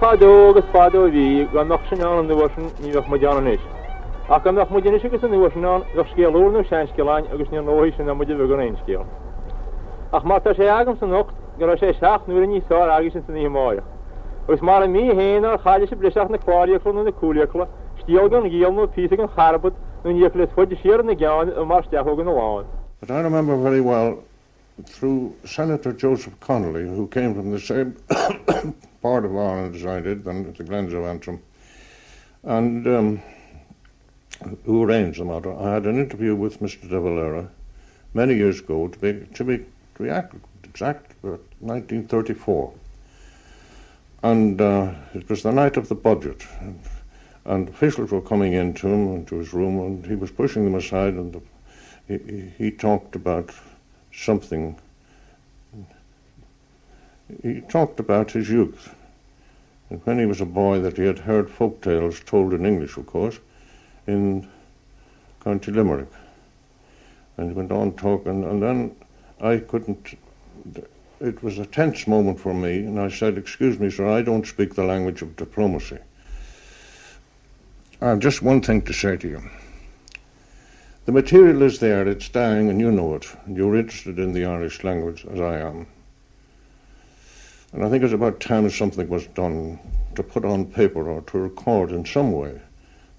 Fa dog ys fa dog i fi, gan ddoch sy'n iawn am ddiwrs yn i ddoch mae. But I remember very well through Senator Joseph Connolly, who came from the same part of Ireland as I did, the Glens of Antrim, and um, who arranged the matter. I had an interview with Mr. De Valera many years ago, to be, to be, to be exact, 1934. And uh, it was the night of the budget. And, and officials were coming into him, into his room, and he was pushing them aside, and the, he, he talked about something he talked about his youth, and when he was a boy that he had heard folk tales told in English, of course, in County Limerick. And he went on talking, and then I couldn't. It was a tense moment for me, and I said, Excuse me, sir, I don't speak the language of diplomacy. I have just one thing to say to you. The material is there, it's dying, and you know it, and you're interested in the Irish language as I am. And I think it's about time something was done to put on paper or to record in some way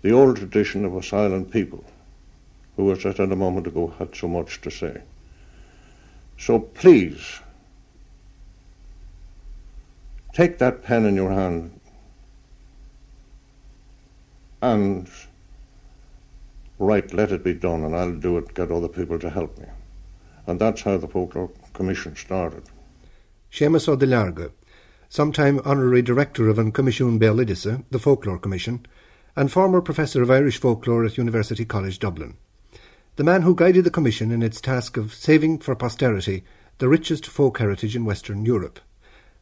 the old tradition of a silent people who, as I said a moment ago, had so much to say. So please, take that pen in your hand and write, let it be done, and I'll do it, get other people to help me. And that's how the Folklore Commission started. Seamus Ó Duilearga, sometime honorary director of an Béaloideas, the Folklore Commission, and former professor of Irish folklore at University College Dublin. The man who guided the Commission in its task of saving for posterity the richest folk heritage in Western Europe,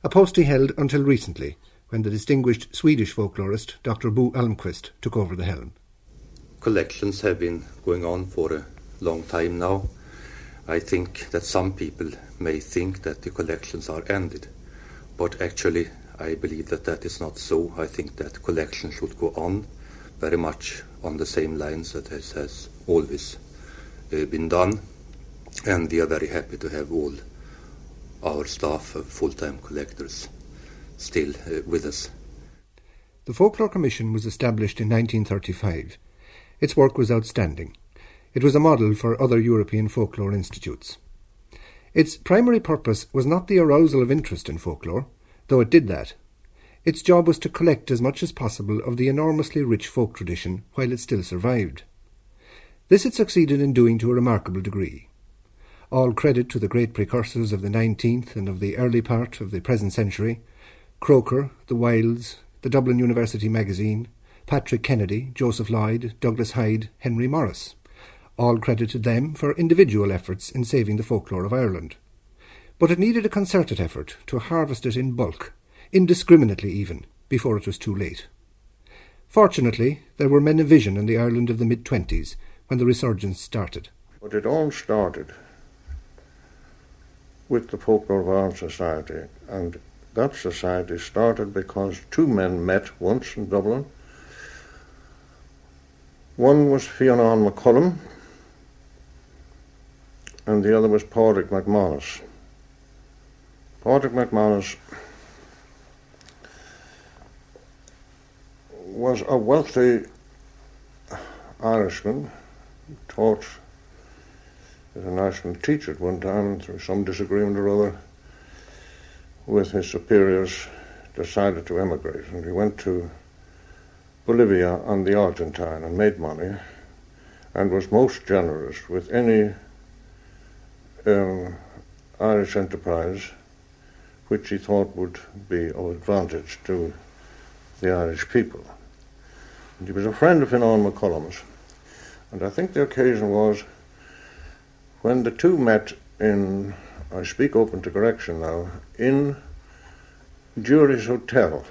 a post he held until recently, when the distinguished Swedish folklorist Dr. Bo Almqvist took over the helm. Collections have been going on for a long time now. I think that some people may think that the collections are ended, but actually I believe that that is not so. I think that collections should go on very much on the same lines that has, has always uh, been done, and we are very happy to have all our staff of full-time collectors still uh, with us. The Folklore Commission was established in 1935. Its work was outstanding. It was a model for other European folklore institutes. Its primary purpose was not the arousal of interest in folklore, though it did that. Its job was to collect as much as possible of the enormously rich folk tradition while it still survived. This it succeeded in doing to a remarkable degree. All credit to the great precursors of the nineteenth and of the early part of the present century Croker, the Wildes, the Dublin University Magazine, Patrick Kennedy, Joseph Lloyd, Douglas Hyde, Henry Morris all credited them for individual efforts in saving the folklore of Ireland. But it needed a concerted effort to harvest it in bulk, indiscriminately even, before it was too late. Fortunately, there were men of vision in the Ireland of the mid twenties when the resurgence started. But it all started with the Folklore of Society, and that society started because two men met once in Dublin. One was Fionn McCullum, and the other was Padraig McManus. Padraig McManus was a wealthy Irishman, taught as a national teacher at one time and through some disagreement or other with his superiors decided to emigrate. And he went to Bolivia and the Argentine and made money and was most generous with any um, Irish enterprise which he thought would be of advantage to the Irish people. And he was a friend of Finan McCullum's, and I think the occasion was when the two met in, I speak open to correction now, in Jury's Hotel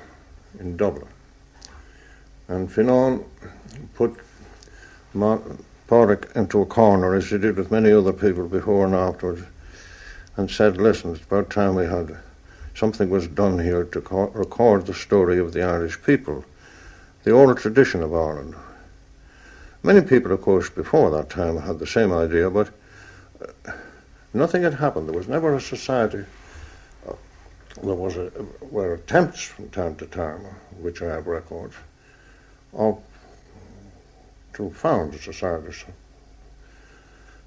in Dublin. And Finan put Pádraig into a corner, as he did with many other people before and afterwards, and said, listen, it's about time we had something was done here to co- record the story of the Irish people, the oral tradition of Ireland. Many people, of course, before that time had the same idea, but uh, nothing had happened. There was never a society. Uh, there was a, were attempts from time to time, which I have records, of to found a society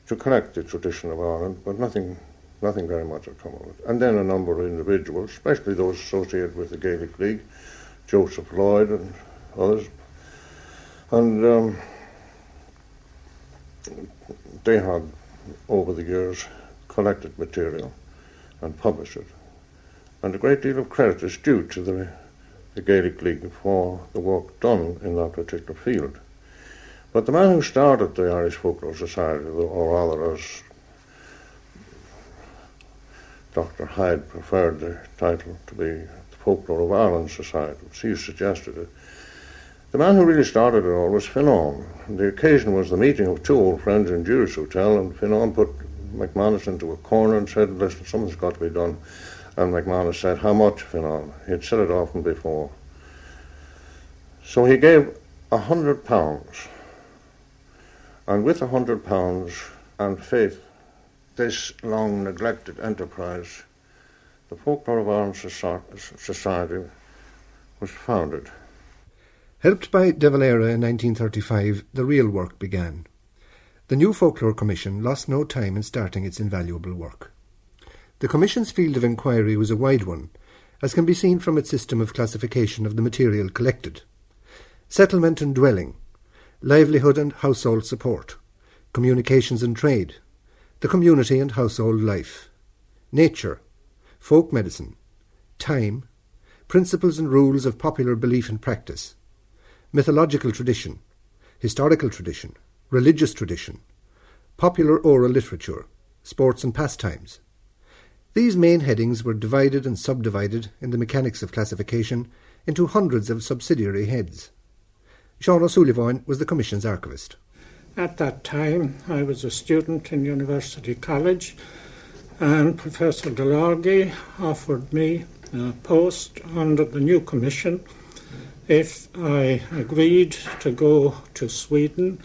to collect the tradition of Ireland, but nothing nothing very much had come of it. And then a number of individuals, especially those associated with the Gaelic League, Joseph Lloyd and others, and um, they had, over the years, collected material and published it. And a great deal of credit is due to the, the Gaelic League for the work done in that particular field. But the man who started the Irish Folklore Society, or rather as Dr. Hyde preferred the title to be the Folklore of Ireland Society, which he suggested it. The man who really started it all was Fionnán. The occasion was the meeting of two old friends in Jury's Hotel, and Fionnán put McManus into a corner and said, Listen, something's got to be done. And McManus said, How much, Fionnán? He'd said it often before. So he gave a hundred pounds. And with a hundred pounds and faith this long neglected enterprise, the Folklore of Ireland Society was founded. Helped by De Valera in 1935, the real work began. The new Folklore Commission lost no time in starting its invaluable work. The Commission's field of inquiry was a wide one, as can be seen from its system of classification of the material collected. Settlement and dwelling, livelihood and household support, communications and trade, the community and household life, nature, folk medicine, time, principles and rules of popular belief and practice, mythological tradition, historical tradition, religious tradition, popular oral literature, sports and pastimes. These main headings were divided and subdivided in the mechanics of classification into hundreds of subsidiary heads. Sean O'Sullivan was the Commission's archivist. At that time, I was a student in University College, and Professor Delargy offered me a post under the new commission if I agreed to go to Sweden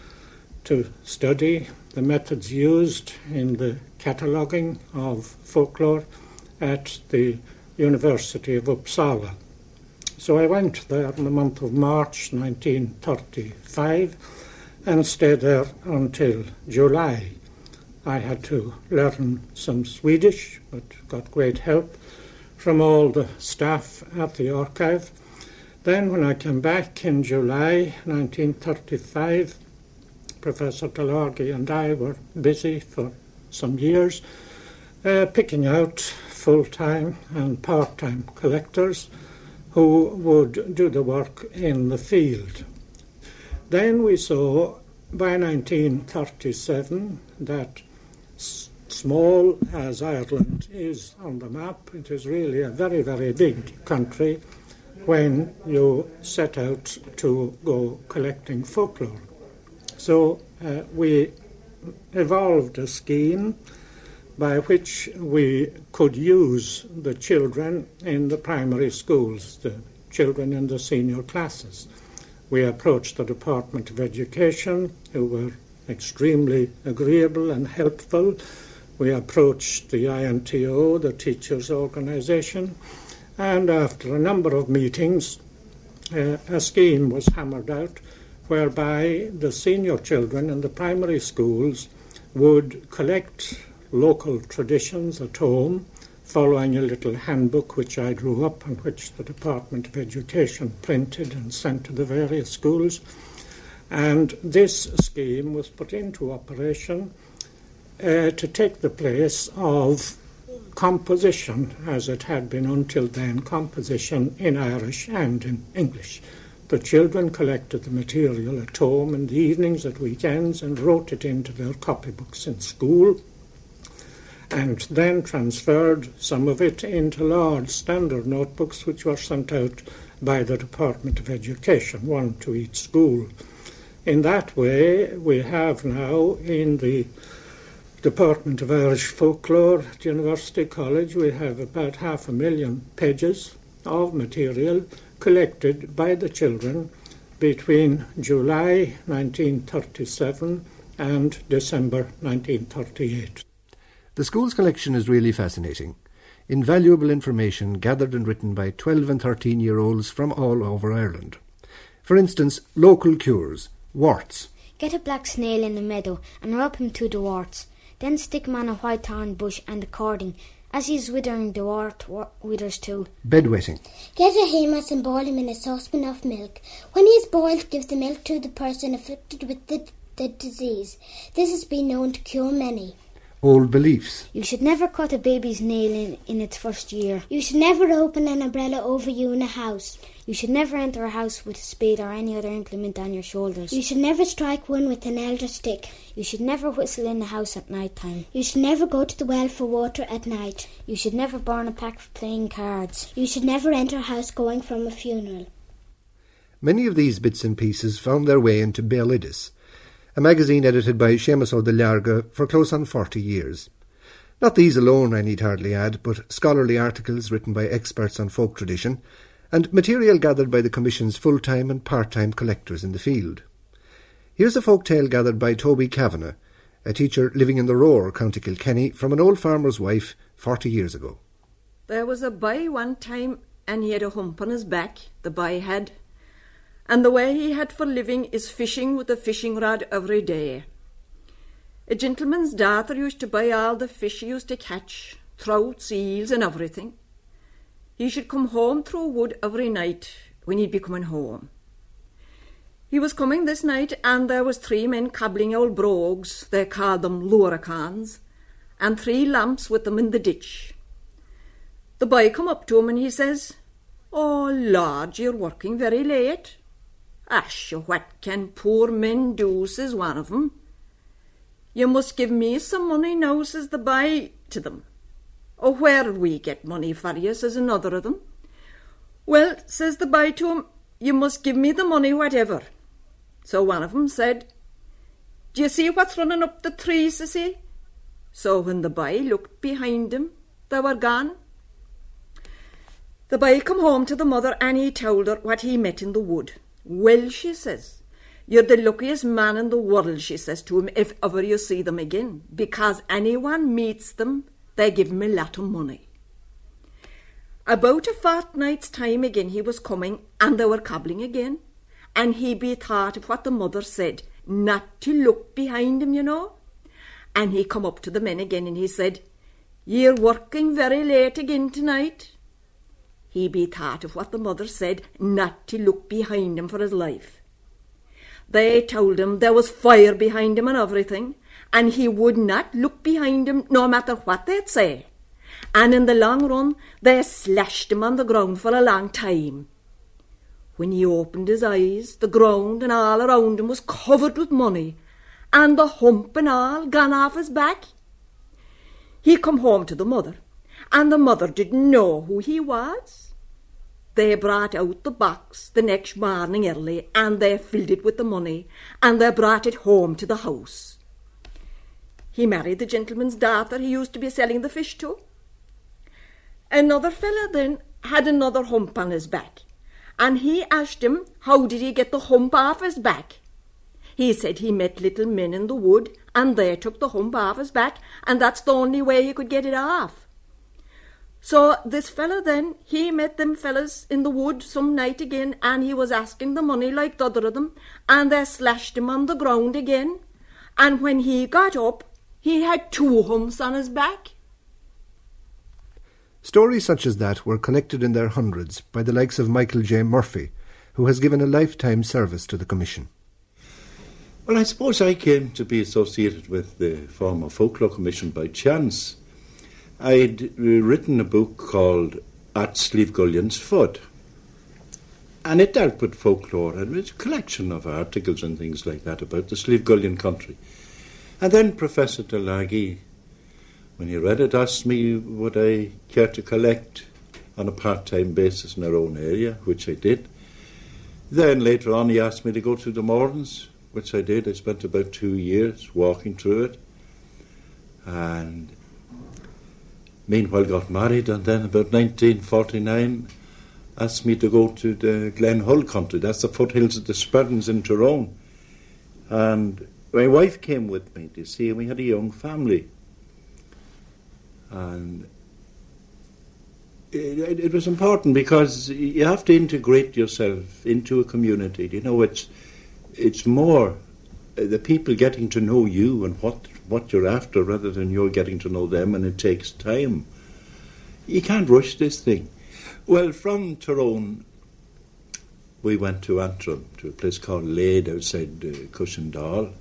to study the methods used in the cataloguing of folklore at the University of Uppsala. So I went there in the month of March 1935 and stayed there until July. I had to learn some Swedish, but got great help from all the staff at the archive. Then, when I came back in July 1935, Professor Delargy and I were busy for some years uh, picking out full time and part time collectors who would do the work in the field. Then we saw by 1937 that small as Ireland is on the map, it is really a very, very big country when you set out to go collecting folklore. So uh, we evolved a scheme by which we could use the children in the primary schools, the children in the senior classes. We approached the Department of Education, who were extremely agreeable and helpful. We approached the INTO, the teachers' organization, and after a number of meetings, uh, a scheme was hammered out whereby the senior children in the primary schools would collect local traditions at home following a little handbook which I drew up and which the Department of Education printed and sent to the various schools. And this scheme was put into operation uh, to take the place of composition, as it had been until then, composition in Irish and in English. The children collected the material at home in the evenings, at weekends, and wrote it into their copybooks in school. And then transferred some of it into large standard notebooks which were sent out by the Department of Education, one to each school. In that way, we have now in the Department of Irish Folklore at University College, we have about half a million pages of material collected by the children between July 1937 and December 1938. The school's collection is really fascinating. Invaluable information gathered and written by 12 and 13 year olds from all over Ireland. For instance, local cures, warts. Get a black snail in the meadow and rub him to the warts. Then stick him on a white thorn bush and a cording. As he is withering, the wart withers too. Bedwetting. Get a haymass and boil him in a saucepan of milk. When he is boiled, give the milk to the person afflicted with the, the disease. This has been known to cure many old beliefs. You should never cut a baby's nail in, in its first year. You should never open an umbrella over you in a house. You should never enter a house with a spade or any other implement on your shoulders. You should never strike one with an elder stick. You should never whistle in the house at night time. You should never go to the well for water at night. You should never burn a pack for playing cards. You should never enter a house going from a funeral. Many of these bits and pieces found their way into Béaloideas, a magazine edited by Seamus Ó Duilearga for close on forty years. Not these alone, I need hardly add, but scholarly articles written by experts on folk tradition, and material gathered by the Commission's full-time and part-time collectors in the field. Here's a folk tale gathered by Toby Kavanagh, a teacher living in the Rower, County Kilkenny, from an old farmer's wife forty years ago. There was a boy one time, and he had a hump on his back, the boy had, and the way he had for living is fishing with a fishing rod every day. A gentleman's daughter used to buy all the fish he used to catch, trouts, eels, and everything. He should come home through wood every night when he'd be coming home. He was coming this night, and there was three men cobbling old brogues, they called them luracans, and three lamps with them in the ditch. The boy come up to him and he says, Oh, Lord, you're working very late. Ash, what can poor men do, says one of them. You must give me some money now, says the boy to them. Oh, where'll we get money for you, says another of them. Well, says the boy to him, you must give me the money whatever. So one of them said, Do you see what's running up the tree, says he? So when the boy looked behind him, they were gone. The boy come home to the mother and he told her what he met in the wood. Well, she says, you're the luckiest man in the world, she says to him, if ever you see them again, because anyone meets them, they give him a lot of money. About a fortnight's time again he was coming, and they were cobbling again, and he bethought of what the mother said, not to look behind him, you know. And he come up to the men again, and he said, You're working very late again tonight he be bethought of what the mother said not to look behind him for his life. They told him there was fire behind him and everything, and he would not look behind him no matter what they'd say. And in the long run, they slashed him on the ground for a long time. When he opened his eyes, the ground and all around him was covered with money, and the hump and all gone off his back. He come home to the mother, and the mother didn't know who he was. They brought out the box the next morning early, and they filled it with the money, and they brought it home to the house. He married the gentleman's daughter he used to be selling the fish to. Another fellow then had another hump on his back, and he asked him how did he get the hump off his back. He said he met little men in the wood, and they took the hump off his back, and that's the only way he could get it off. So this fellow then, he met them fellas in the wood some night again, and he was asking the money like the other of them, and they slashed him on the ground again. And when he got up, he had two humps on his back. Stories such as that were collected in their hundreds by the likes of Michael J. Murphy, who has given a lifetime service to the Commission. Well, I suppose I came to be associated with the former Folklore Commission by chance. I'd uh, written a book called At Slievegullion's Foot. And it dealt with folklore, and it was a collection of articles and things like that about the Slievegullion country. And then Professor Duilearga when he read it, asked me would I care to collect on a part-time basis in our own area, which I did. Then later on, he asked me to go to the Mordens, which I did. I spent about two years walking through it, and meanwhile got married, and then about 1949 asked me to go to the Glen Hull country. That's the foothills of the Sperrins in Tyrone. And my wife came with me to see, and we had a young family. And it, it, was important because you have to integrate yourself into a community. You know, it's it's more the people getting to know you and what what you're after rather than you're getting to know them, and it takes time. You can't rush this thing. Well, from Tyrone, we went to Antrim, to a place called Layd outside uh, Cushendall.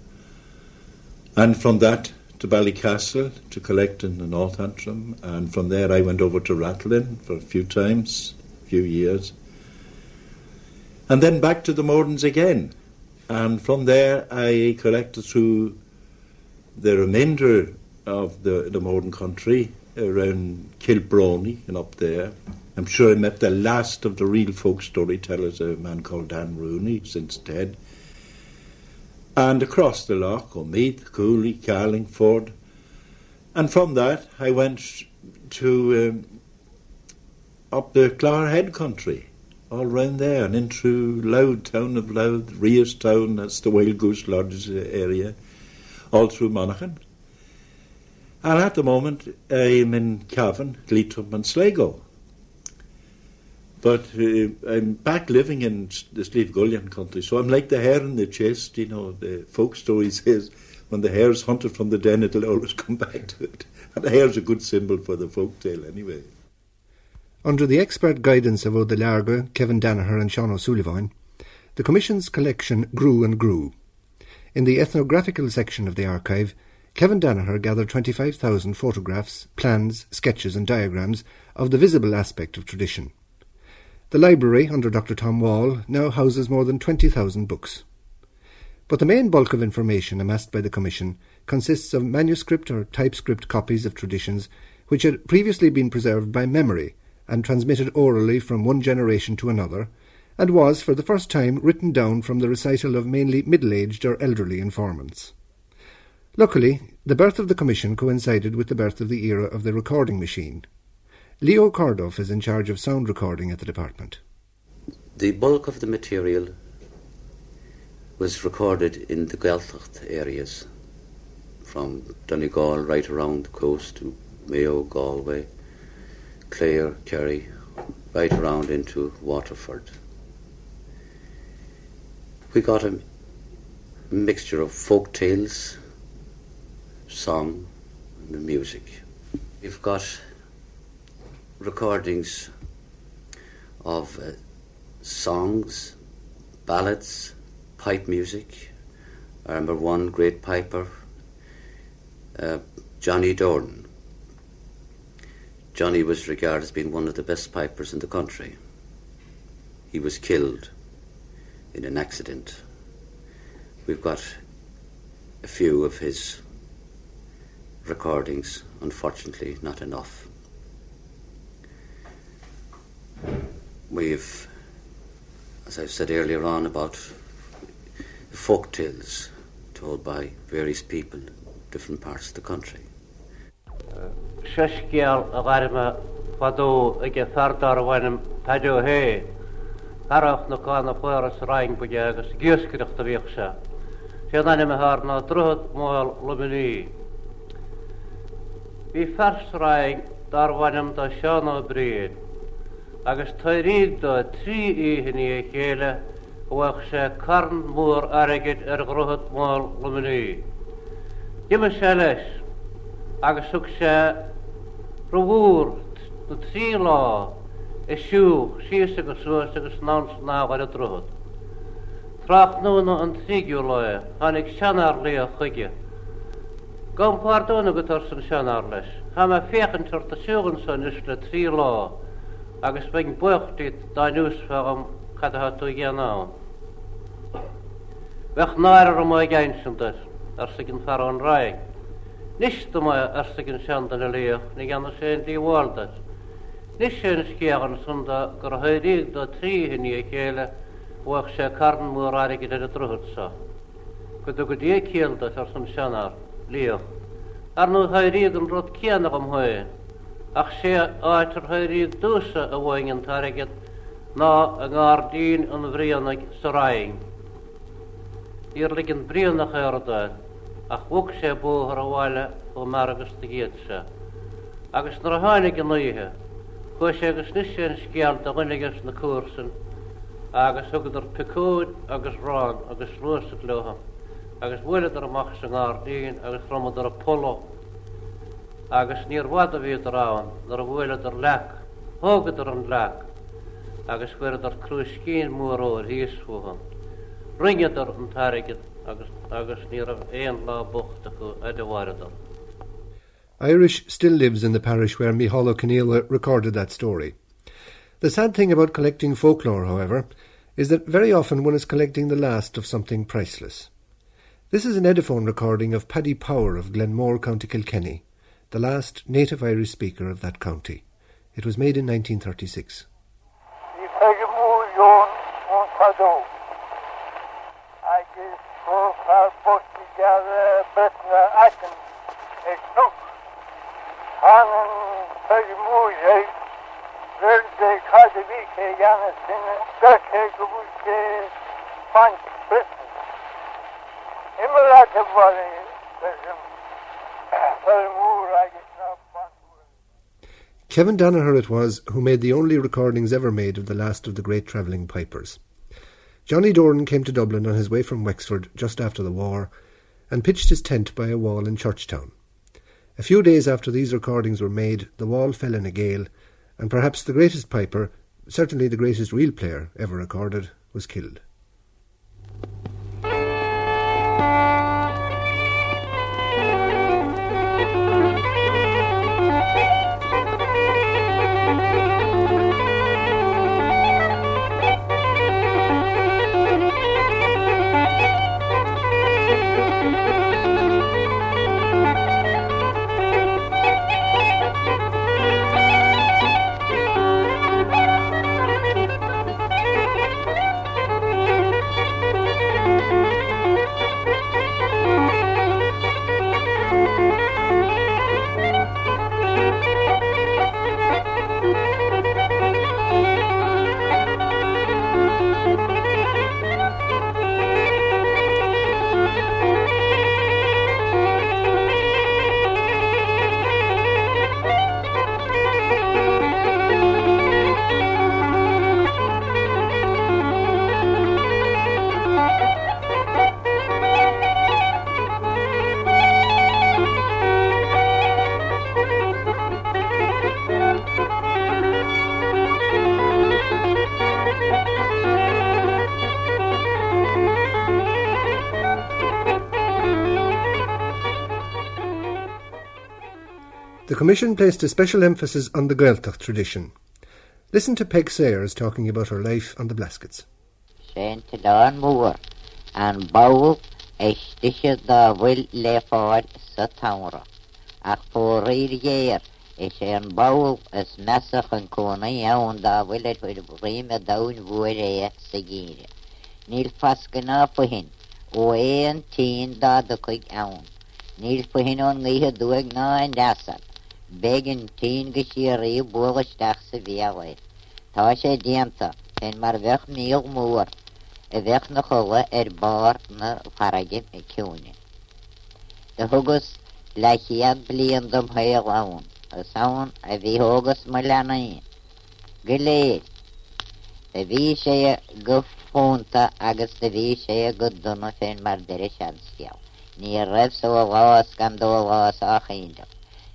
And from that to Ballycastle to collect in the North Antrim. And from there I went over to Rathlin for a few times, a few years. And then back to the Mordens again. And from there I collected through the remainder of the, the Morden country around Kilbrony and up there. I'm sure I met the last of the real folk storytellers, a man called Dan Rooney, since dead. And across the loch, Meath, Cooley, Carlingford. And from that, I went to um, up the Clogherhead country, all round there, and into Louth, town of Louth, Reaghstown, that's the Wild Goose Lodge area, all through Monaghan. And at the moment, I'm in Cavan, Leitrim, and Sligo. But uh, I'm back living in the Slievegullion country, so I'm like the hare in the chest. You know, the folk story says when the hare is hunted from the den, it'll always come back to it. And the hare's a good symbol for the folk tale, anyway. Under the expert guidance of Ó Duilearga, Kevin Danaher, and Sean O'Sullivan, the Commission's collection grew and grew. In the ethnographical section of the archive, Kevin Danaher gathered 25,000 photographs, plans, sketches, and diagrams of the visible aspect of tradition. The library, under Dr. Tom Wall, now houses more than 20,000 books. But the main bulk of information amassed by the Commission consists of manuscript or typescript copies of traditions which had previously been preserved by memory and transmitted orally from one generation to another, and was for the first time written down from the recital of mainly middle aged or elderly informants. Luckily, the birth of the Commission coincided with the birth of the era of the recording machine, Leo Corduff is in charge of sound recording at the department. The bulk of the material was recorded in the Gaeltacht areas, from Donegal right around the coast to Mayo, Galway, Clare, Kerry, right around into Waterford. We got a mixture of folk tales, song, and music. We've got recordings of uh, songs, ballads, pipe music. I remember one great piper, uh, Johnny Doran. Johnny was regarded as being one of the best pipers in the country. He was killed in an accident. We've got a few of his recordings, unfortunately, not enough. We've, as I said earlier on, about folk tales told by various people in different parts of the country. Sysgial Garach naána foiras rain bude agus géoscinachta bhíoh se. Séanana meth ná drohad máil lobelí. Bhí fersráin darhhainm tá seanna bríad, agus tuiríad do trí íhanní chéile bhaach sé carn mór aigeid ar grohad máil lomení. Diime sé leis agus sug sé rohúr na trí lá y siw, siw sy'n gysrwys sy'n gysnawn snaw ar y drwyd. Trach nhw'n yn tsigw loe, han ag sianar le o. Gom pwar dwn ag ytor sy'n sianar leis. Ham a fiach yn tort y siw yn sy'n ysle tri lo, agos byng bwych dit da nws fag am cadhatw genawn. Fech nair ar yma gain sy'n dys, ar sy'n gyn ffaron rhaeg. Nis ar sy'n gyn siandan y leich, ni gan y di waldys. Nis sé skegan sunda gur heidig do trí hinní a chéle bhuach sé carn mór aige a drohutsa. Go do go dé céaldas ar san seanar, leoch. Ar nó hairíad an rot ceannach am hoin, ach sé áitar hairíad dúsa a bhhain an tarigad ná a gárdín an bhríannig saráing. Ír lig an bríannach ardáid. ach bhg sé bóthar a bháile ó mar agus de géad se. Agus nar a hánig an nuíthe, chu ségus nu sin scial do bhainnigus na cuasan agus thugadidir picúd agus rán agus ruasta leham, agus bhuiileidir amach san gádaíon agus chromadidir a polo, agus níorhhada bhíad rán nar a bhfuileidir lech, thugadidir an lech, agus fuidir cruúis cín móró híosfuham. Ringeidir an tairigid agus agus ní ah éon lá buchta chu a de bhhairidir. Irish still lives in the parish where Mihala Keneally recorded that story. The sad thing about collecting folklore, however, is that very often one is collecting the last of something priceless. This is an Ediphone recording of Paddy Power of Glenmore, County Kilkenny, the last native Irish speaker of that county. It was made in 1936. har bortigare Kevin Danaher it was who made the only recordings ever made of the last of the great travelling pipers. Johnny Doran came to Dublin on his way from Wexford just after the war and pitched his tent by a wall in Churchtown. A few days after these recordings were made, the wall fell in a gale, and perhaps the greatest piper, certainly the greatest real player ever recorded, was killed. The Commission placed a special emphasis on the Gaeltacht tradition. Listen to Peig Sayers talking about her life on the Blaskets. Séint dáin mór an báil éistiise dá bhfuil le fáil sa tamra, ach réir géir is an báil is meach an cóna ann dá bhfuile chuid réime dain bhuair é sa gíire. Níl fascan náfuhin ó éon tí dá do chuig ann. Níl fuhin an ngíthe dúag ná an deasad. begin tín Wegen tien geschirri boele stachse weerle. Tasje diemte, en maar weg miel moer. Weg nog alle er baar me faragim kjuni. De hugus lachiat bliendum heel aun. Saun, vi hugus malanain. Gleet. De viesje gefunta agus de viesje gudunna fen mar derishan skjel. Ni revsu Allah skandal Allah sa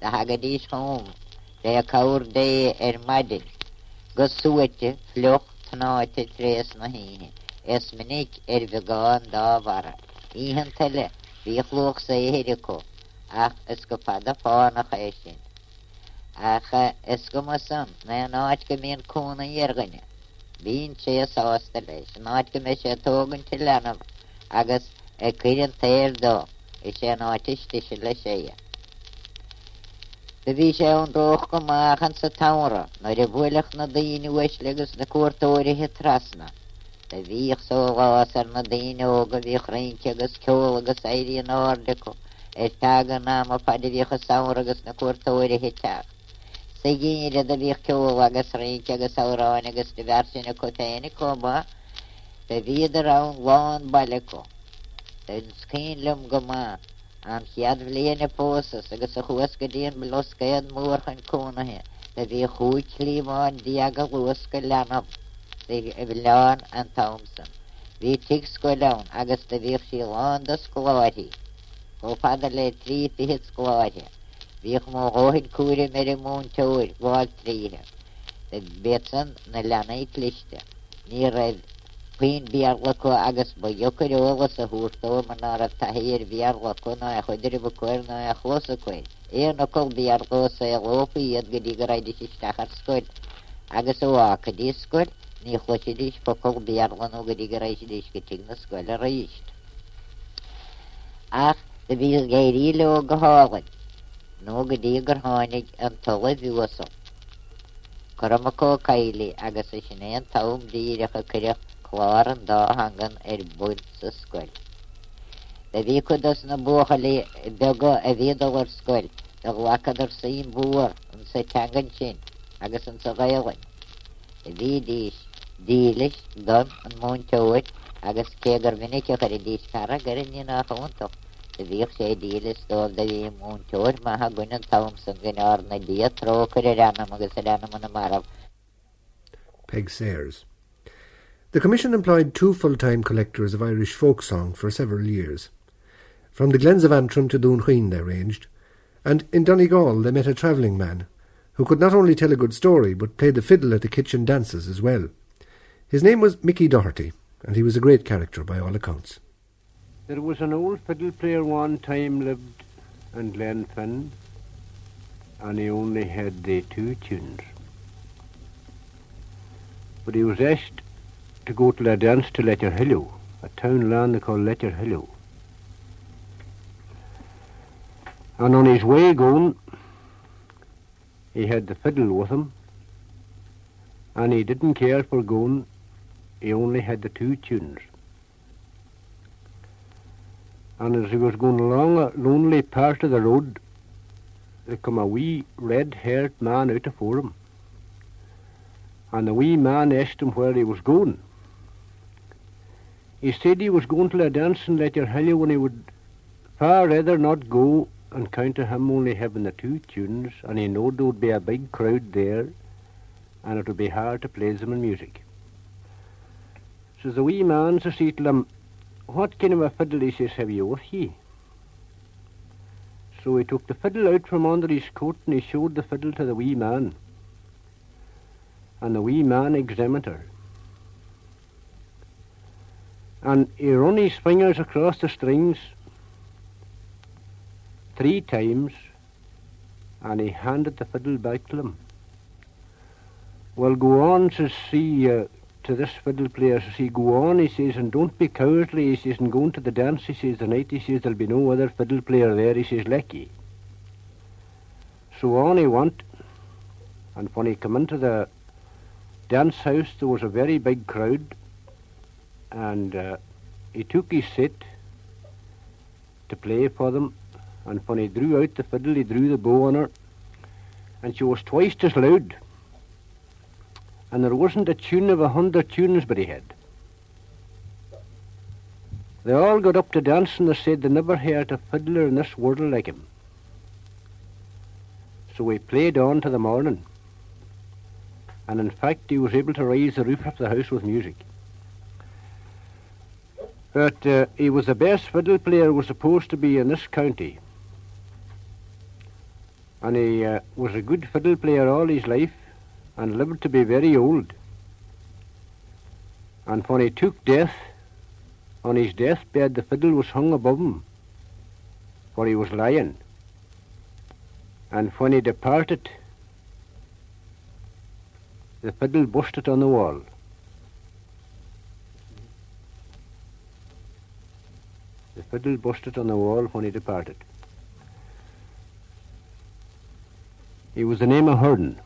det Haggadis home. Där de är maddel. Gossute, flört, knate, träsna hine. Esmenik är vegan davara. Ihan tele, vi flok sig heriko. Ach, eskopada fana chäsin. Ach, eskomasam, men atke min kona järgane. Bin che sasteleis, natke me che togen till anam. Agas, ekirien tärdo, ishe natishtishle sheya. فبيجا دوخكم ما خمسة تاورا نربو لخ نضين وش لقص دكور توريه تراسنا تبي يخسو غواصر نضين وقل يخرين كقص كول قص عيدي نور لكو اتاقا ناما فاد بيخساورا قص نكور توريه تاق سيجيني لدبيخ كولا قص رين كقص اورانا قص دبارسين كوتين كوبا تبي دراون لون بالكو تنسكين لمقما Antjadvlene posësë gësë huëskë din bëloskë e në mërë në konë he. Dhe vi huqë limon dhjagë huëskë lanëm. Dhe vëllon në Thompson. Vi tikë skollon, agës të vi fshilon dhe sklori. Ko padë le tri të hitë sklori. Vi këmë rohin kure mërë mund të urë, valë tri he. Dhe betën në lanë i klishtë. Një. Queen diyarla ko agas boyokori olasa hurto manara tahir diyarla ko no ya hodri bu ko no ya khosa ko e no ko diyarla sa Европы и отгоди гради сиштахар скот агас уа кадис скот не хочет ищ по кол дiyarla ну годи гради дишки тигна скола раишт ах виз гайриле о гахалат ну годи грханик антала виосо Карамако кайли агас шинен таум диреха крех a ranam agus a ranam an na marh. Peig Sayers. The Commission employed two full-time collectors of Irish folk song for several years. From the Glens of Antrim to Doonhuin they ranged, and in Donegal they met a travelling man who could not only tell a good story but played the fiddle at the kitchen dances as well. His name was Mickey Doherty, and he was a great character by all accounts. There was an old fiddle player one time lived in Glenfin, and he only had the two tunes. But he was asked to go to a dance to Letterhillow, a town land they called Letterhillow. And on his way going, he had the fiddle with him, and he didn't care for going, he only had the two tunes. And as he was going along a lonely part of the road, there come a wee red-haired man out afore him. And the wee man asked him where he was going. He said he was going to a dance in Letterhillow and he would far rather not go on account of him only having the two tunes and he knowed there would be a big crowd there and it would be hard to play them in music. So the wee man says he to him, What kind of a fiddle, he says, have you with ye? So he took the fiddle out from under his coat and he showed the fiddle to the wee man. And the wee man examined her. And he run his fingers across the strings three times and he handed the fiddle back to him. Well, go on, says he, uh, to this fiddle player, says he, go on, he says, and don't be cowardly, he says, and go into the dance, he says, the night, he says, there'll be no other fiddle player there, he says, lecky. So on he went, and when he come into the dance house, there was a very big crowd, and uh, he took his seat to play for them, and when he drew out the fiddle, he drew the bow on her, and she was twice as loud. And there wasn't a tune of a hundred tunes but he had. They all got up to dance and they said they never heard a fiddler in this world like him. So we played on to the morning. And in fact, he was able to raise the roof of the house with music. But uh, he was the best fiddle player was supposed to be in this county. And he uh, was a good fiddle player all his life and lived to be very old. And when he took death, on his deathbed the fiddle was hung above him, for he was lying. And when he departed, the fiddle busted on the wall. Fiddle busted on the wall when he departed. He was the name of Hurden.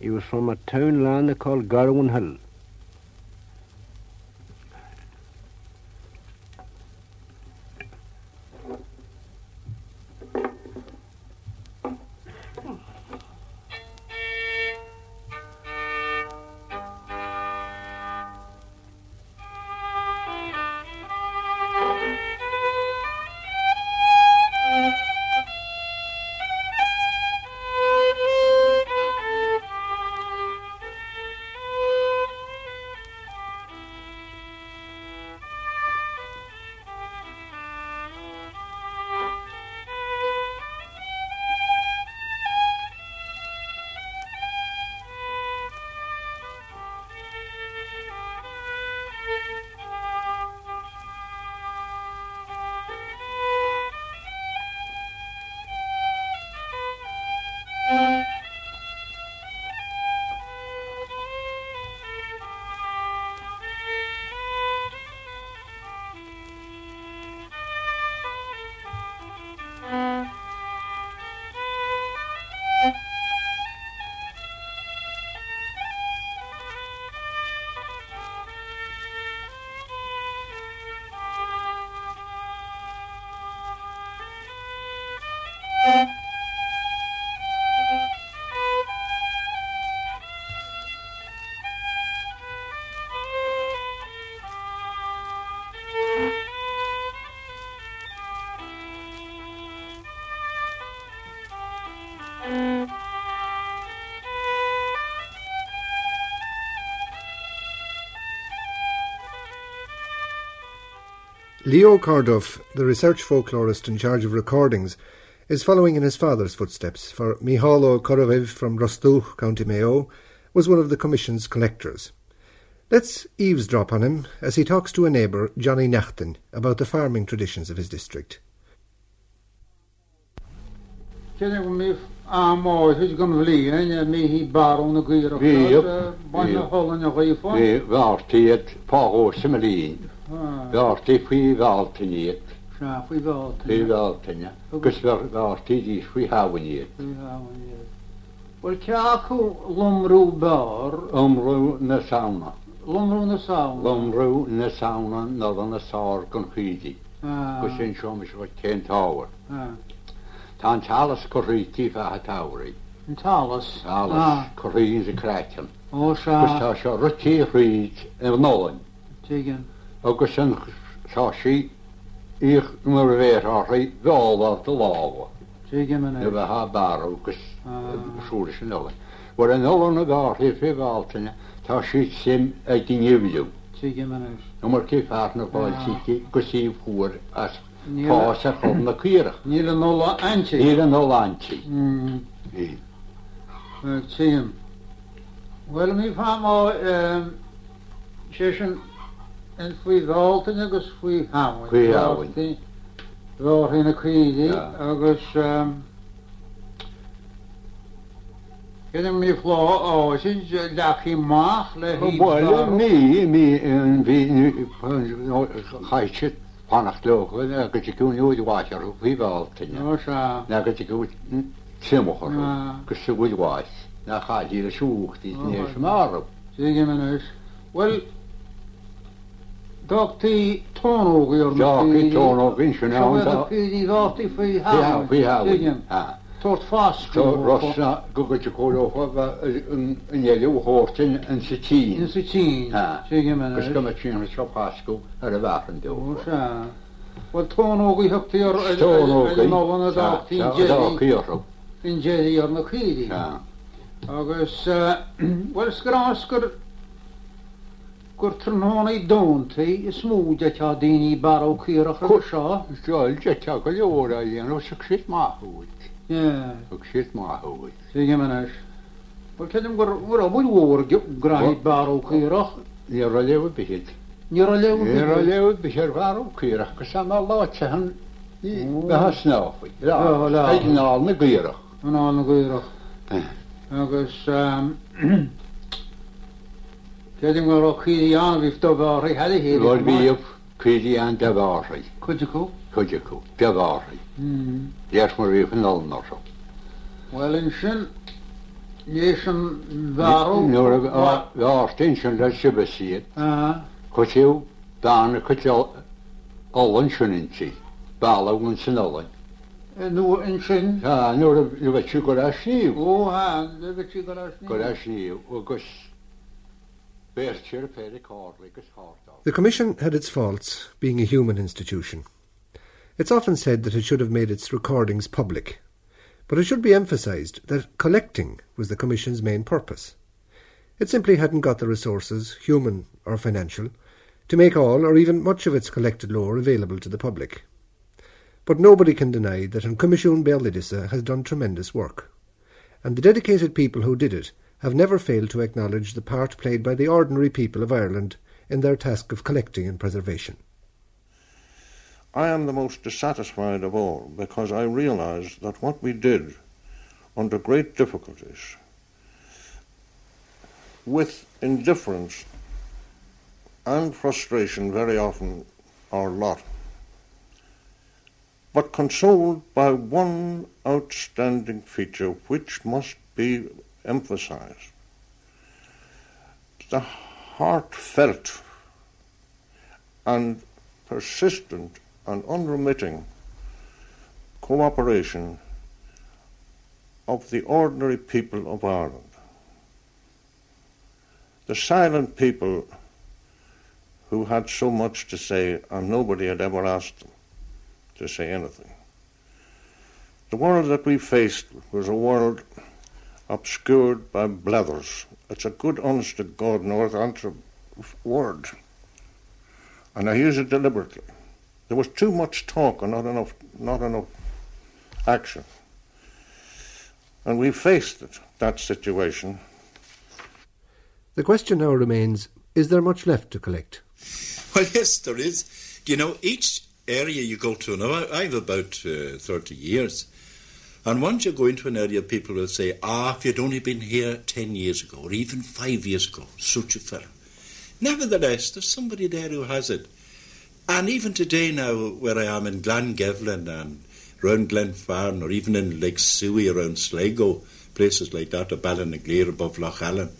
He was from a town land called Garwin Hill. Leo Corduff, the research folklorist in charge of recordings, is following in his father's footsteps, for Mícheál Ó Corrduibh from Ros Dumhach, County Mayo, was one of the Commission's collectors. Let's eavesdrop on him as he talks to a neighbour, Johnny Nachten, about the farming traditions of his district. Amo, hyd gam vligen, ja, mi hi baron na gwir o glas, eh, ban ah. na holen na gwifon. Mi varti et paro semlin. Varti fwi varti niet. Ja, fwi varti. Fwi varti, ja. Gus varti di fwi hawen niet. Fwi hawen niet. Wel, ciaco lomrw bar? Lomrw na sauna. Lomrw na sauna? Lomrw na sauna, nod yn y sôr gynchwydi. Gwrs yn siom eisiau cent awr. Ah. Ta'n talas corriti fa a tawri. Yn talas? Talas. Ah. Corriti craitan. O sa. Gwrs ta sio rytti rhyd yr nolen. Tegin. Ogos yn sio si i'ch mwyr o rhyd ddol o'r dylawa. Tegin yn ei. Dyfa ha barw gys sŵr sy'n nolen. Wel yn nolen o gawr i fi faltyn ta si sim ei diniwliw. Tegin yn ei. Ond mae'r cyffarn o gael sy'n gwsif hwyr as Poossa kolna kiira. Niillä on olla ansi. Niillä on olla ansi. Mm. Niin. Siin. Wel mi pa mo session yn fwy ddolten agos fwy hawn. Fwy hawn. Ro'r hyn y cwydi um Gyda mi flo o, sy'n dach chi mach le hi... Wel, mi, mi, fi, chaisit annach leo go teún úidirháar bhíháiltaine na go go simachar go si bhúidirháis na chaí a siúchttaí níos marm. Síige menis Well Dachttaí tóógaí tóógin sin bhí bhí ha. Sort fast. So Rossa gogot y cwr o'ch yn ielw hortyn yn sy tîn. Yn sy tîn. Ha. Sige mae'n. Gwrs gyma tîn rhaid sio pasgw ar y fach yn diw. Wrsa. Wel tôn o'ch i hypti o'r nofon y dawch ti'n jedi. Dawch i o'r Ti'n jedi o'r nôch i di. Ha. Agos, wel sgras gyr gwrthyn hwn i dôn ti, smwyd a ta dyn i barw cyr o'ch rhaid sio. Jeta gael i o'r a yn o'r sy'n ma hwyd. وكشيت مع هوي سيجي مناش قلت لهم قربوا يورجوا قراهي بارو كيرا يرليو بهيت يرليو بهيت يرليو بهيت بارو كيرا قسم الله تسهل بها سنافي لا لا اي نال نقيرا نال نقيرا قسم كدم قرو كيريان بيفتو باري هذه هي قول بيف كيريان تباري كنت كو an bhar bhástin sin le sibe siad chutíú dána chu áhain sinnintí bailhaún san álain. nu in sin nuair a bheith tú go síú ó go síú agus béirtíir féidir cálagus hátá. The Commission had its faults, being a human institution. It's often said that it should have made its recordings public, but it should be emphasised that collecting was the Commission's main purpose. It simply hadn't got the resources, human or financial, to make all or even much of its collected lore available to the public. But nobody can deny that an Commission Béaloideasa has done tremendous work, and the dedicated people who did it have never failed to acknowledge the part played by the ordinary people of Ireland in their task of collecting and preservation. I am the most dissatisfied of all because I realise that what we did under great difficulties, with indifference and frustration very often our lot, but consoled by one outstanding feature which must be emphasized. The heartfelt and persistent and unremitting cooperation of the ordinary people of Ireland. The silent people who had so much to say and nobody had ever asked them to say anything. The world that we faced was a world obscured by blethers. It's a good, honest to God, North answer word. And I use it deliberately. There was too much talk and not enough, not enough action. And we faced it, that situation. The question now remains is there much left to collect? Well, yes, there is. You know, each area you go to now, I, I've about uh, 30 years. And once you go into an area, people will say, ah, if you'd only been here 10 years ago, or even five years ago, such a fellow. Nevertheless, there's somebody there who has it. And even today now, where I am in Glangevlin and around Glenfarn, or even in Lake Suey around Sligo, places like that, or Ballinagleer above Loch Allen,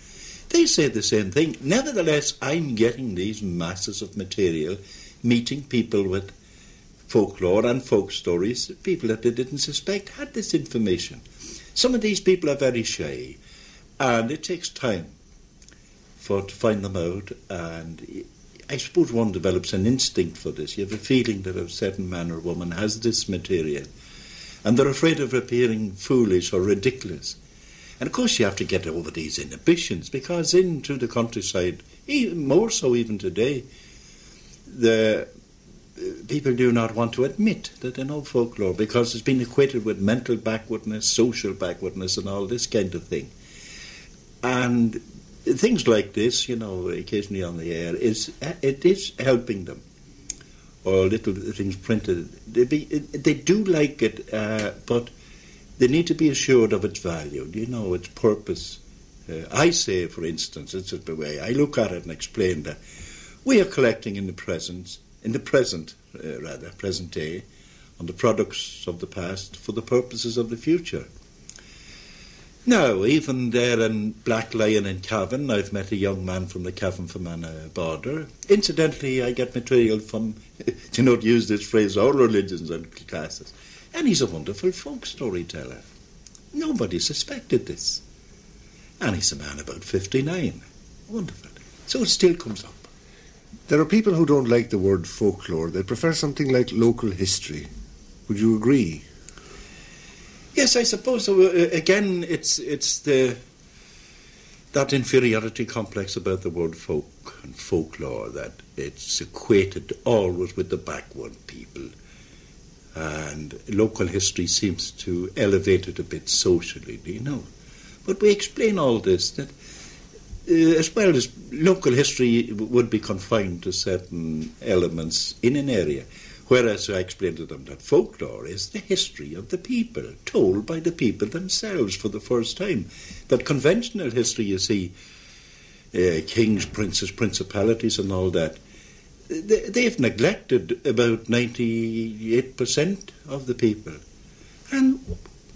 they say the same thing. Nevertheless, I'm getting these masses of material, meeting people with folklore and folk stories, people that they didn't suspect had this information. Some of these people are very shy, and it takes time for to find them out. And I suppose one develops an instinct for this. You have a feeling that a certain man or woman has this material, and they're afraid of appearing foolish or ridiculous. And of course, you have to get over these inhibitions because into the countryside, even more so even today, the uh, people do not want to admit that they know folklore because it's been equated with mental backwardness, social backwardness, and all this kind of thing. And things like this, you know, occasionally on the air, is it is helping them. Or little things printed, they be, they do like it, uh, but they need to be assured of its value. You know, its purpose. Uh, I say, for instance, it's the way I look at it and explain that we are collecting in the present in the present, uh, rather, present day, on the products of the past for the purposes of the future. Now, even there in Blacklion in Cavan, I've met a young man from the Cavan Fermanagh border. Incidentally, I get material from, to not use this phrase, all religions and classes. And he's a wonderful folk storyteller. Nobody suspected this. And he's a man about 59. Wonderful. So it still comes up. There are people who don't like the word folklore. They prefer something like local history. Would you agree? Yes, I suppose so. Uh, again, it's it's the that inferiority complex about the word folk and folklore, that it's equated always with the backward people. And local history seems to elevate it a bit socially, do you know? But we explain all this that uh, as well as local history would be confined to certain elements in an area. Whereas I explained to them that folklore is the history of the people, told by the people themselves for the first time. That conventional history, you see, uh, kings, princes, principalities, and all that, they, have neglected about 98% of the people. And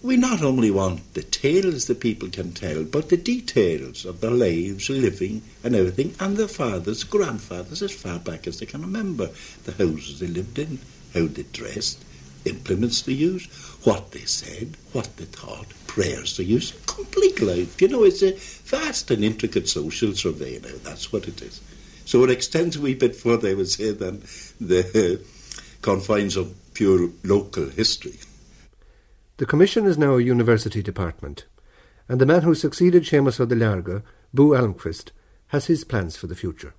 we not only want the tales the people can tell, but the details of their lives, living, and everything, and their fathers, grandfathers, as far back as they can remember, the houses they lived in, how they dressed, implements they used, what they said, what they thought, prayers they used, complete life. You know, it's a vast and intricate social survey now, that's what it is. So it extends a wee bit further, I would say, than the confines of pure local history. The Commission is now a university department, and the man who succeeded Seamus O'Delarga, Bo Almqvist, has his plans for the future.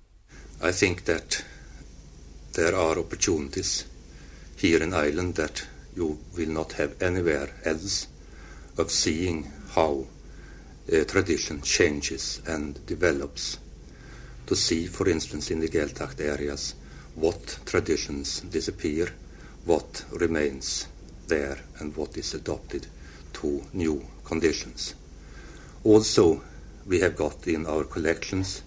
I think that there are opportunities here in Ireland that you will not have anywhere else of seeing how uh, tradition changes and develops. To see, for instance, in the Gaeltacht areas, what traditions disappear, what remains there and what is adopted to new conditions. Also, we have got in our collections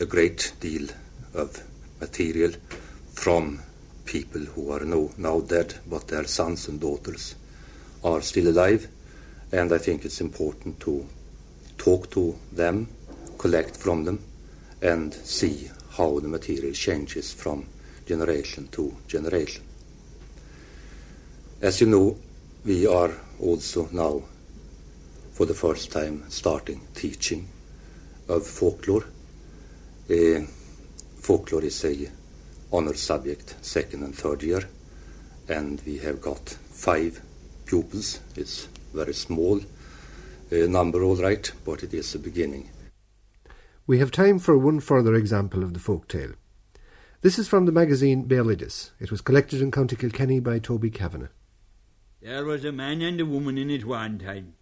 a great deal of material from people who are no, now dead, but their sons and daughters are still alive. And I think it's important to talk to them, collect from them, and see how the material changes from generation to generation. As you know, we are also now, for the first time, starting teaching of folklore. Uh, folklore is a honor subject, second and third year, and we have got five pupils. It's very small uh, number, all right, but it is a beginning. We have time for one further example of the folk tale. This is from the magazine Béaloideas. It was collected in County Kilkenny by Toby Kavanagh. There was a man and a woman in it one time.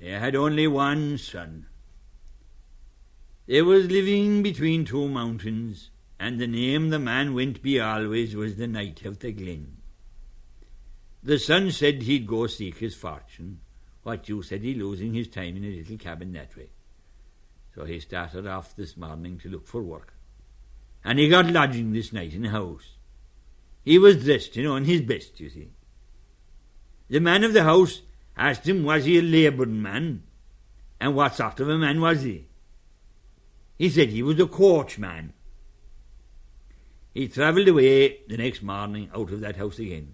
They had only one son. They was living between two mountains, and the name the man went by always was the Knight of the Glen. The son said he'd go seek his fortune. What you said he losing his time in a little cabin that way. So he started off this morning to look for work. And he got lodging this night in a house. He was dressed, you know, in his best, you see. The man of the house asked him was he a labouring man, and what sort of a man was he? He said he was a coachman. He travelled away the next morning out of that house again,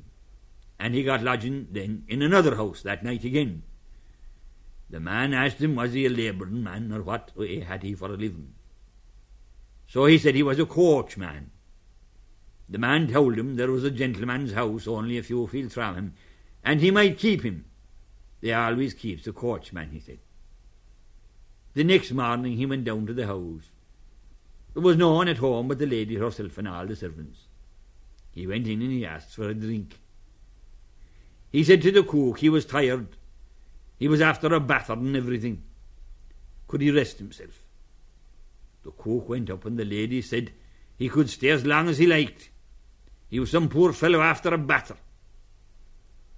and he got lodging then in another house that night again. The man asked him was he a labouring man or what had he for a living. So he said he was a coachman. The man told him there was a gentleman's house only a few fields from him, and he might keep him. They always keeps the coachman, he said. The next morning he went down to the house. There was no one at home but the lady herself and all the servants. He went in and he asked for a drink. He said to the cook he was tired. He was after a bath and everything. Could he rest himself? The cook went up and the lady said he could stay as long as he liked. He was some poor fellow after a batter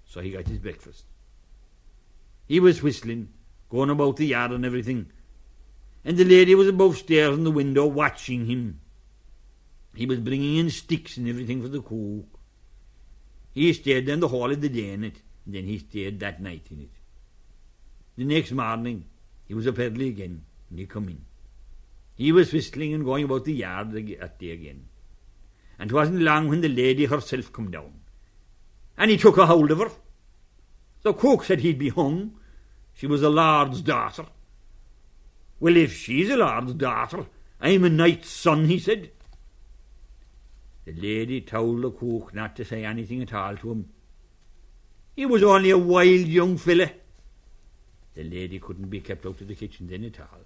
so he got his breakfast. He was whistling, going about the yard and everything, and the lady was above stairs in the window watching him. He was bringing in sticks and everything for the cook. He stayed in the hall of the day in it, and then he stayed that night in it. The next morning he was up early again, and he come in. He was whistling and going about the yard at day again. And 'twasn't long when the lady herself come down and he took a hold of her. The cook said he'd be hung. She was a lord's daughter. Well, if she's a lord's daughter, I'm a knight's son, he said. The lady told the cook not to say anything at all to him. He was only a wild young fella. The lady couldn't be kept out of the kitchen then at all.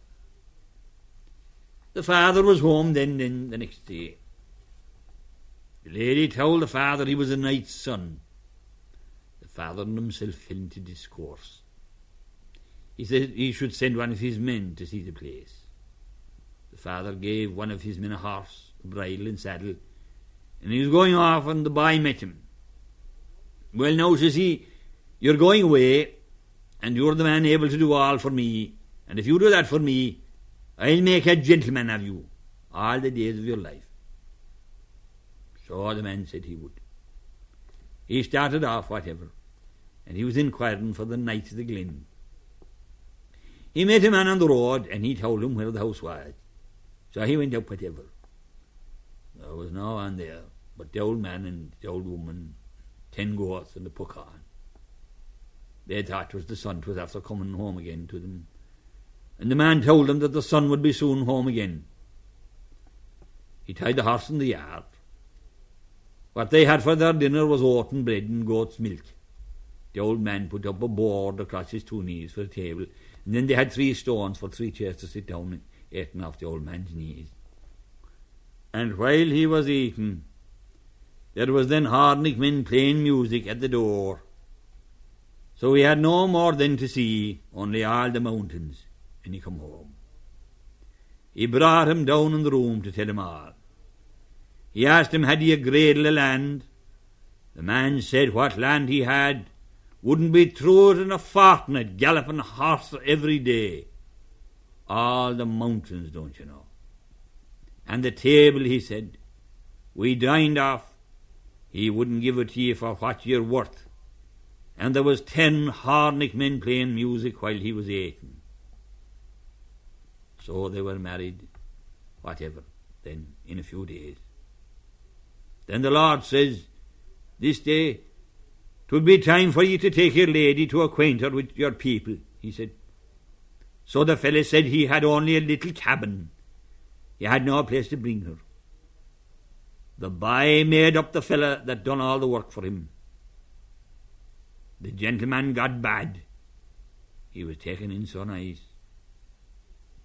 The father was home then, then the next day. The lady told the father he was a knight's son. The father and himself fell into discourse. He said he should send one of his men to see the place. The father gave one of his men a horse, a bridle and saddle, and he was going off, and the boy met him. Well, now, says he, you're going away, and you're the man able to do all for me, and if you do that for me, I'll make a gentleman of you all the days of your life. So the man said he would. He started off, whatever, and he was inquiring for the Knight of the Glen. He met a man on the road, and he told him where the house was. So he went up, whatever. There was no one there but the old man and the old woman, ten goats and a puckan. They thought it was the son was after coming home again to them. And the man told them that the son would be soon home again. He tied the horse in the yard. What they had for their dinner was oaten bread and goat's milk. The old man put up a board across his two knees for a table, and then they had three stones for three chairs to sit down and eating off the old man's knees. And while he was eating, there was then Hardnick men playing music at the door. So we had no more then to see, only all the mountains, and he come home. He brought him down in the room to tell him all. He asked him had he a gradle of land. The man said what land he had wouldn't be truer than a fortnight galloping a horse every day. All the mountains, don't you know. And the table, he said, we dined off. He wouldn't give it to you for what you're worth and there was ten Hardnick men playing music while he was eating. So they were married, whatever, then in a few days. Then the Lord says, This day, twould be time for ye to take your lady to acquaint her with your people, he said. So the fellow said he had only a little cabin. He had no place to bring her. The boy made up the fellow that done all the work for him. The gentleman got bad. He was taken in so nice.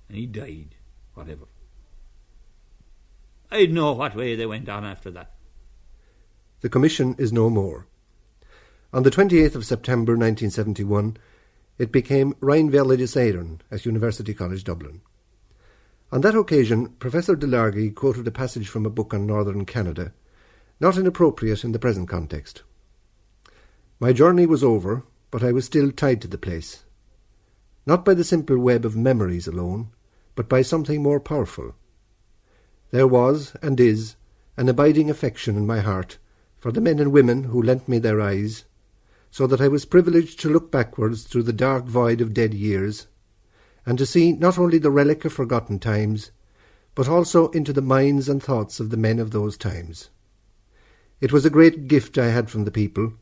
And he died, whatever. I'd know what way they went on after that. The Commission is no more. On the 28th of September 1971, it became Rheinwelle Éireann at University College Dublin. On that occasion, Professor Delargy quoted a passage from a book on northern Canada, not inappropriate in the present context. My journey was over, but I was still tied to the place. Not by the simple web of memories alone, but by something more powerful. There was, and is, an abiding affection in my heart for the men and women who lent me their eyes, so that I was privileged to look backwards through the dark void of dead years, and to see not only the relic of forgotten times, but also into the minds and thoughts of the men of those times. It was a great gift I had from the people,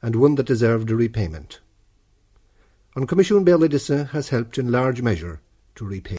and one that deserved a repayment. An Comisiún Béal has helped in large measure to repay.